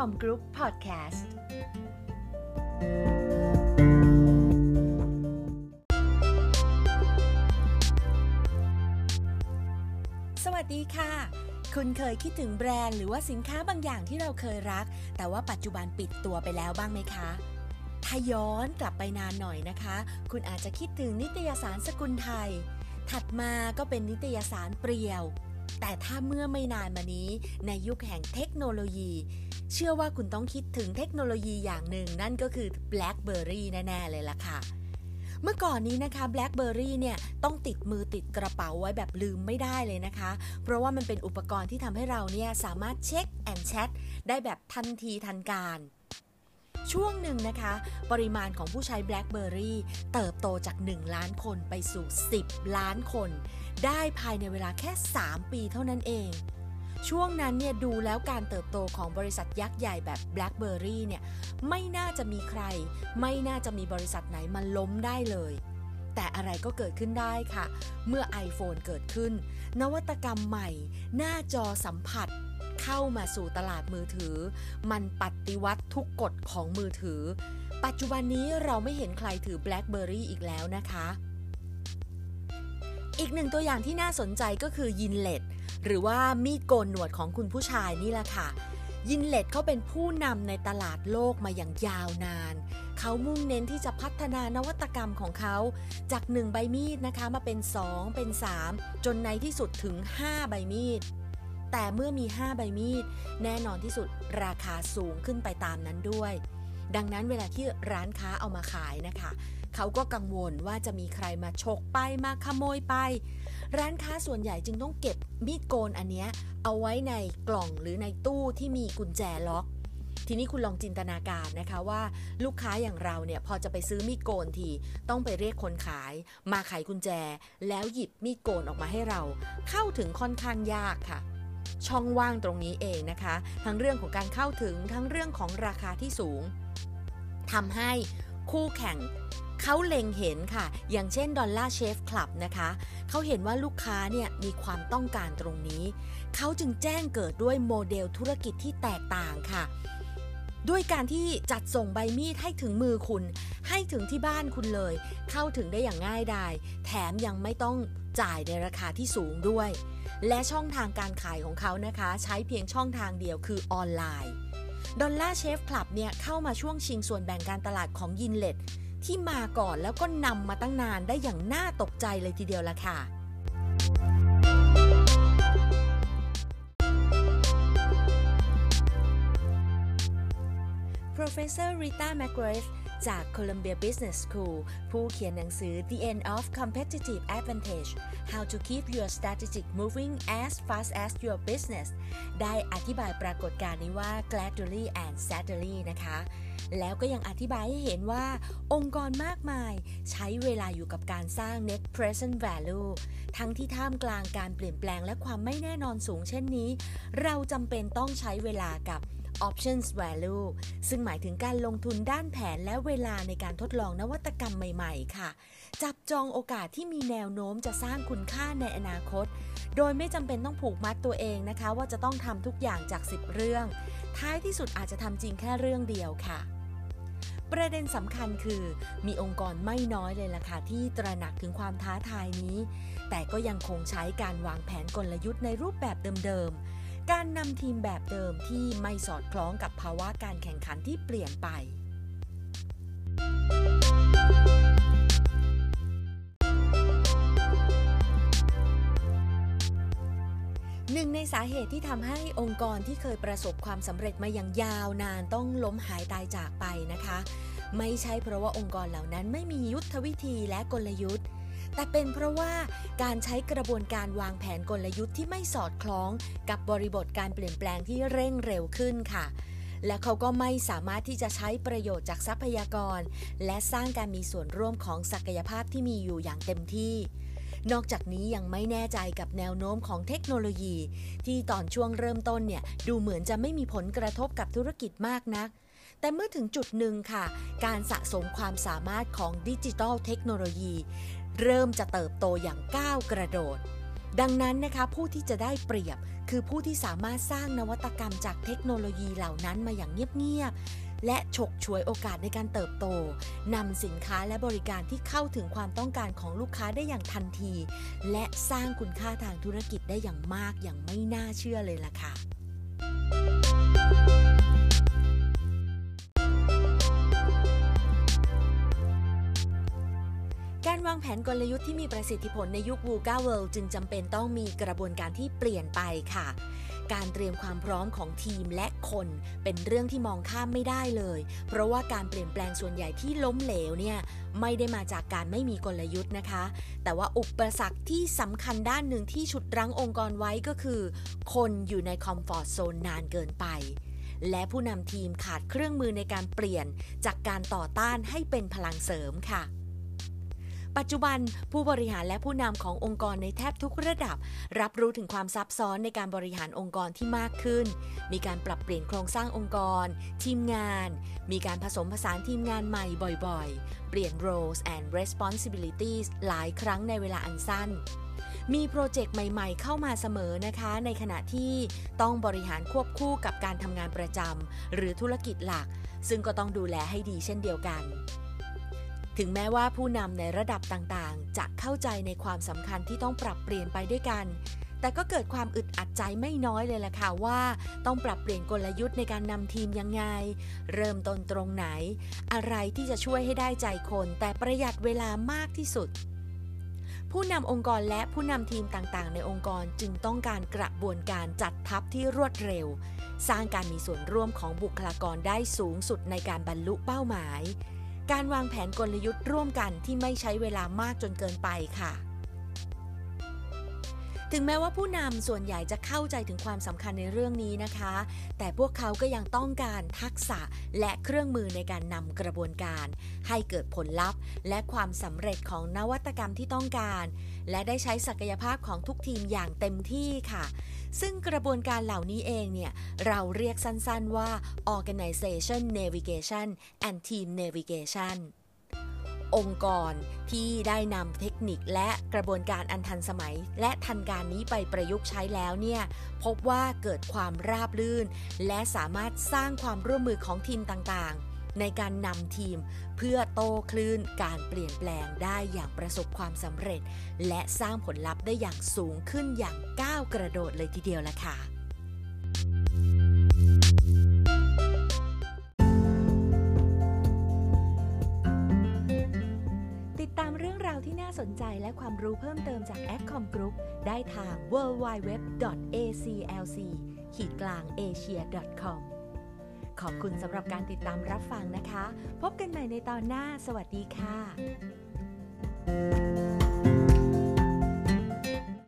com group podcast สวัสดีค่ะ คุณเคยคิดถึงแบรนด์หรือว่าสินค้าบางอย่างที่เราเคยรัก แต่ว่าปัจจุบันปิดตัวไปแล้วบ้างไหมคะถ้าย้อนกลับไปนานหน่อยนะคะ คุณอาจจะคิดถึงนิตยสารสกุลไทย ถัดมาก็เป็นนิตยสารเปรียว แต่ถ้าเมื่อไม่นานมานี้ในยุคแห่งเทคโนโลยี เชื่อว่าคุณต้องคิดถึงเทคโนโลยีอย่างหนึ่ง นั่นก็คือ BlackBerry แน่ๆเลยล่ะค่ะ เมื่อก่อนนี้นะคะ BlackBerry เนี่ยต้องติดมือติดกระเป๋าไว้แบบลืมไม่ได้เลยนะคะ เพราะว่ามันเป็นอุปกรณ์ที่ทำให้เราเนี่ยสามารถเช็คแอนแชทได้แบบทันทีทันการช่วงหนึ่งนะคะ ปริมาณของผู้ใช้ BlackBerry เติบโตจาก 1 ล้านคนไปสู่ 10 ล้านคน ได้ภายในเวลาแค่ 3 ปีเท่านั้นเอง ช่วงนั้นเนี่ยดูแล้วการเติบโตของบริษัทยักษ์ใหญ่แบบ BlackBerry เนี่ยไม่น่าจะมีใคร ไม่น่าจะมีบริษัทไหนมาล้มได้เลย แต่อะไรก็เกิดขึ้นได้ค่ะ เมื่อ iPhone เกิดขึ้น นวัตกรรมใหม่ หน้าจอสัมผัสเข้ามาสู่ตลาดมือถือ มันปฏิวัติทุกกฎของมือถือ ปัจจุบันนี้เราไม่เห็นใครถือ BlackBerry อีกแล้วนะคะ อีกหนึ่งตัวอย่างที่น่าสนใจก็คือยินเลตหรือว่ามีดโกนหนวดของคุณผู้ชายนี่แหละค่ะ ยินเลตเขาเป็นผู้นำในตลาดโลกมาอย่างยาวนาน เขามุ่งเน้นที่จะพัฒนานวัตกรรมของเขา จาก 1 ใบมีดนะคะมาเป็น 2 เป็น 3 จนในที่สุดถึง 5 ใบมีด แต่เมื่อมี 5 ใบมีด แน่นอนที่สุดราคาสูงขึ้นไปตามนั้นด้วย ดังนั้นเวลาที่ร้านค้าเอามาขายนะคะ เขาก็กังวลว่าจะมีใครมาฉกไปมาขโมยไป ร้านค้าส่วนใหญ่จึงต้องเก็บมีดโกนอันเนี้ยเอาไว้ในกล่องหรือในตู้ที่มีกุญแจล็อก ทีนี้คุณลองจินตนาการนะคะว่าลูกค้าอย่างเราเนี่ยพอจะไปซื้อมีดโกนทีต้องไปเรียกคนขาย มาไขกุญแจ แล้วหยิบมีดโกนออกมาให้เรา เข้าถึงค่อนข้างยากค่ะช่องว่างตรงนี้เองนะคะ ทั้งเรื่องของการเข้าถึงทั้งเรื่องของราคาที่สูงทำให้คู่แข่ง เขาเล็งเห็นค่ะ อย่างเช่นดอลล่าเชฟคลับนะคะ เขาเห็นว่าลูกค้าเนี่ยมีความต้องการตรงนี้ เขาจึงแจ้งเกิดด้วยโมเดลธุรกิจที่แตกต่างค่ะ ด้วยการที่จัดส่งใบมีดให้ถึงมือคุณ ให้ถึงที่บ้านคุณเลย เข้าถึงได้อย่างง่ายดาย แถมยังไม่ต้องจ่ายในราคาที่สูงด้วย และช่องทางการขายของเขานะคะ ใช้เพียงช่องทางเดียวคือออนไลน์ดอลล่าเชฟคลับเนี่ยเข้ามาช่วงชิงส่วนแบ่งการตลาดของยินเลต ที่มาก่อนแล้วก็นำมาตั้งนานได้อย่างน่าตกใจเลยทีเดียวละค่ะ Professor Rita McGrath จาก Columbia Business School ผู้เขียนหนังสือ The End of Competitive Advantage How to Keep Your Strategic Moving as Fast as Your Business ได้อธิบายปรากฏการณ์นี้ว่า gradually and steadily นะคะ แล้วก็ยังอธิบายให้เห็นว่า องค์กรมากมาย ใช้เวลาอยู่กับการสร้าง net present value ทั้งที่ท่ามกลางการเปลี่ยนแปลงและความไม่แน่นอนสูงเช่นนี้ เราจำเป็นต้องใช้เวลากับ options value ซึ่งหมายถึงการลงทุนด้านแผนและเวลาในการทดลองนวัตกรรมใหม่ ๆ ค่ะ จับจองโอกาสที่มีแนวโน้มจะสร้างคุณค่าในอนาคต โดยไม่จำเป็นต้องผูกมัดตัวเองนะคะ ว่าจะต้องทำทุกอย่างจาก 10 เรื่อง ท้ายที่สุดอาจจะทำจริงแค่เรื่องเดียวค่ะประเด็นสำคัญคือมีองค์กรไม่น้อยเลยล่ะค่ะที่ตระหนักถึงความท้าทายนี้ แต่ก็ยังคงใช้การวางแผนกลยุทธ์ในรูปแบบเดิมๆ การนำทีมแบบเดิมที่ไม่สอดคล้องกับภาวะการแข่งขันที่เปลี่ยนไป หนึ่งในสาเหตุที่ทำให้องค์กรที่เคยประสบความสำเร็จมาอย่างยาวนานต้องล้มหายตายจากไปนะคะ ไม่ใช่เพราะว่าองค์กรเหล่านั้นไม่มียุทธวิธีและกลยุทธ์ แต่เป็นเพราะว่าการใช้กระบวนการวางแผนกลยุทธ์ที่ไม่สอดคล้องกับบริบทการเปลี่ยนแปลงที่เร่งเร็วขึ้นค่ะและเขาก็ไม่สามารถที่จะใช้ประโยชน์จากทรัพยากร และสร้างการมีส่วนร่วมของศักยภาพที่มีอยู่อย่างเต็มที่ นอกจากนี้ยังไม่แน่ใจกับแนวโน้มของเทคโนโลยี ที่ตอนช่วงเริ่มต้นเนี่ยดูเหมือนจะไม่มีผลกระทบกับธุรกิจมากนัก แต่เมื่อถึงจุดหนึ่งค่ะ การสะสมความสามารถของดิจิทัลเทคโนโลยี เริ่มจะเติบโตอย่างก้าวกระโดด ดังนั้นนะคะผู้ที่จะได้เปรียบคือผู้ที่สามารถสร้างนวัตกรรมจากเทคโนโลยีเหล่านั้นมาอย่างเงียบๆและฉกฉวยโอกาสในการเติบโตนำสินค้าและบริการที่เข้าถึงความต้องการของลูกค้าได้อย่างทันที และสร้างคุณค่าทางธุรกิจได้อย่างมากอย่างไม่น่าเชื่อเลยล่ะค่ะ การวางแผนกลยุทธ์ที่มีประสิทธิผลในยุค VUCA World จึงจำเป็นต้องมีกระบวนการที่เปลี่ยนไปค่ะ การเตรียมความพร้อมของทีมและคนเป็นเรื่องที่มองข้ามไม่ได้เลย เพราะว่าการเปลี่ยนแปลงส่วนใหญ่ที่ล้มเหลวเนี่ยไม่ได้มาจากการไม่มีกลยุทธ์นะคะ แต่ว่าอุปสรรคที่สำคัญด้านหนึ่งที่ฉุดรั้งองค์กรไว้ก็คือ คนอยู่ในคอมฟอร์ทโซนนานเกินไปและผู้นำทีมขาดเครื่องมือในการเปลี่ยนจากการต่อต้านให้เป็นพลังเสริมค่ะ ปัจจุบันผู้บริหารและผู้นำขององค์กรในแทบทุกระดับ รับรู้ถึงความซับซ้อนในการบริหารองค์กรที่มากขึ้น มีการปรับเปลี่ยนโครงสร้างองค์กร ทีมงาน มีการผสมผสานทีมงานใหม่บ่อยๆ เปลี่ยน roles and responsibilities หลายครั้งในเวลาอันสั้นมีโปรเจกต์ใหม่ๆ เข้ามาเสมอนะคะ ในขณะที่ต้องบริหารควบคู่กับการทำงานประจำหรือธุรกิจหลัก ซึ่งก็ต้องดูแลให้ดีเช่นเดียวกัน ถึงแม้ว่าผู้นำในระดับต่างๆ จะเข้าใจในความสำคัญที่ต้องปรับเปลี่ยนไปด้วยกัน แต่ก็เกิดความอึดอัดใจไม่น้อยเลยล่ะค่ะว่า ต้องปรับเปลี่ยนกลยุทธ์ในการนำทีมยังไง เริ่มต้นตรงไหน อะไรที่จะช่วยให้ได้ใจคน แต่ประหยัดเวลามากที่สุดผู้นำองค์กรและผู้นำทีมต่างๆ ในองค์กรจึงต้องการกระบวนการจัดทัพที่รวดเร็ว สร้างการมีส่วนร่วมของบุคลากรได้สูงสุดในการบรรลุเป้าหมาย การวางแผนกลยุทธ์ร่วมกันที่ไม่ใช้เวลามากจนเกินไปค่ะ ถึงแม้ว่าผู้นำส่วนใหญ่จะเข้าใจถึงความสำคัญในเรื่องนี้นะคะ แต่พวกเขาก็ยังต้องการทักษะและเครื่องมือในการนำกระบวนการ ให้เกิดผลลัพธ์ และความสำเร็จของนวัตกรรมที่ต้องการ และได้ใช้ศักยภาพของทุกทีมอย่างเต็มที่ค่ะ ซึ่งกระบวนการเหล่านี้เองเนี่ย เราเรียกสั้นๆว่า organization navigation and team navigation องค์กรที่ได้นำเทคนิคและกระบวนการอันทันสมัย และทันการนี้ไปประยุกต์ใช้แล้วเนี่ยพบว่าเกิดความราบรื่น และสามารถสร้างความร่วมมือของทีมต่างๆ ในการนำทีมเพื่อโตคลื่นการเปลี่ยนแปลงได้อย่างประสบความสำเร็จ และสร้างผลลัพธ์ได้อย่างสูงขึ้นอย่างก้าวกระโดดเลยทีเดียวละค่ะติดตามเรื่องราวที่น่าสนใจและความรู้เพิ่มเติมจาก a c c o m Group ได้ทาง www.aclc-asia.com ขอบคุณสำหรับการติดตามรับฟังนะคะ พบกันใหม่ในตอนหน้า สวัสดีค่ะ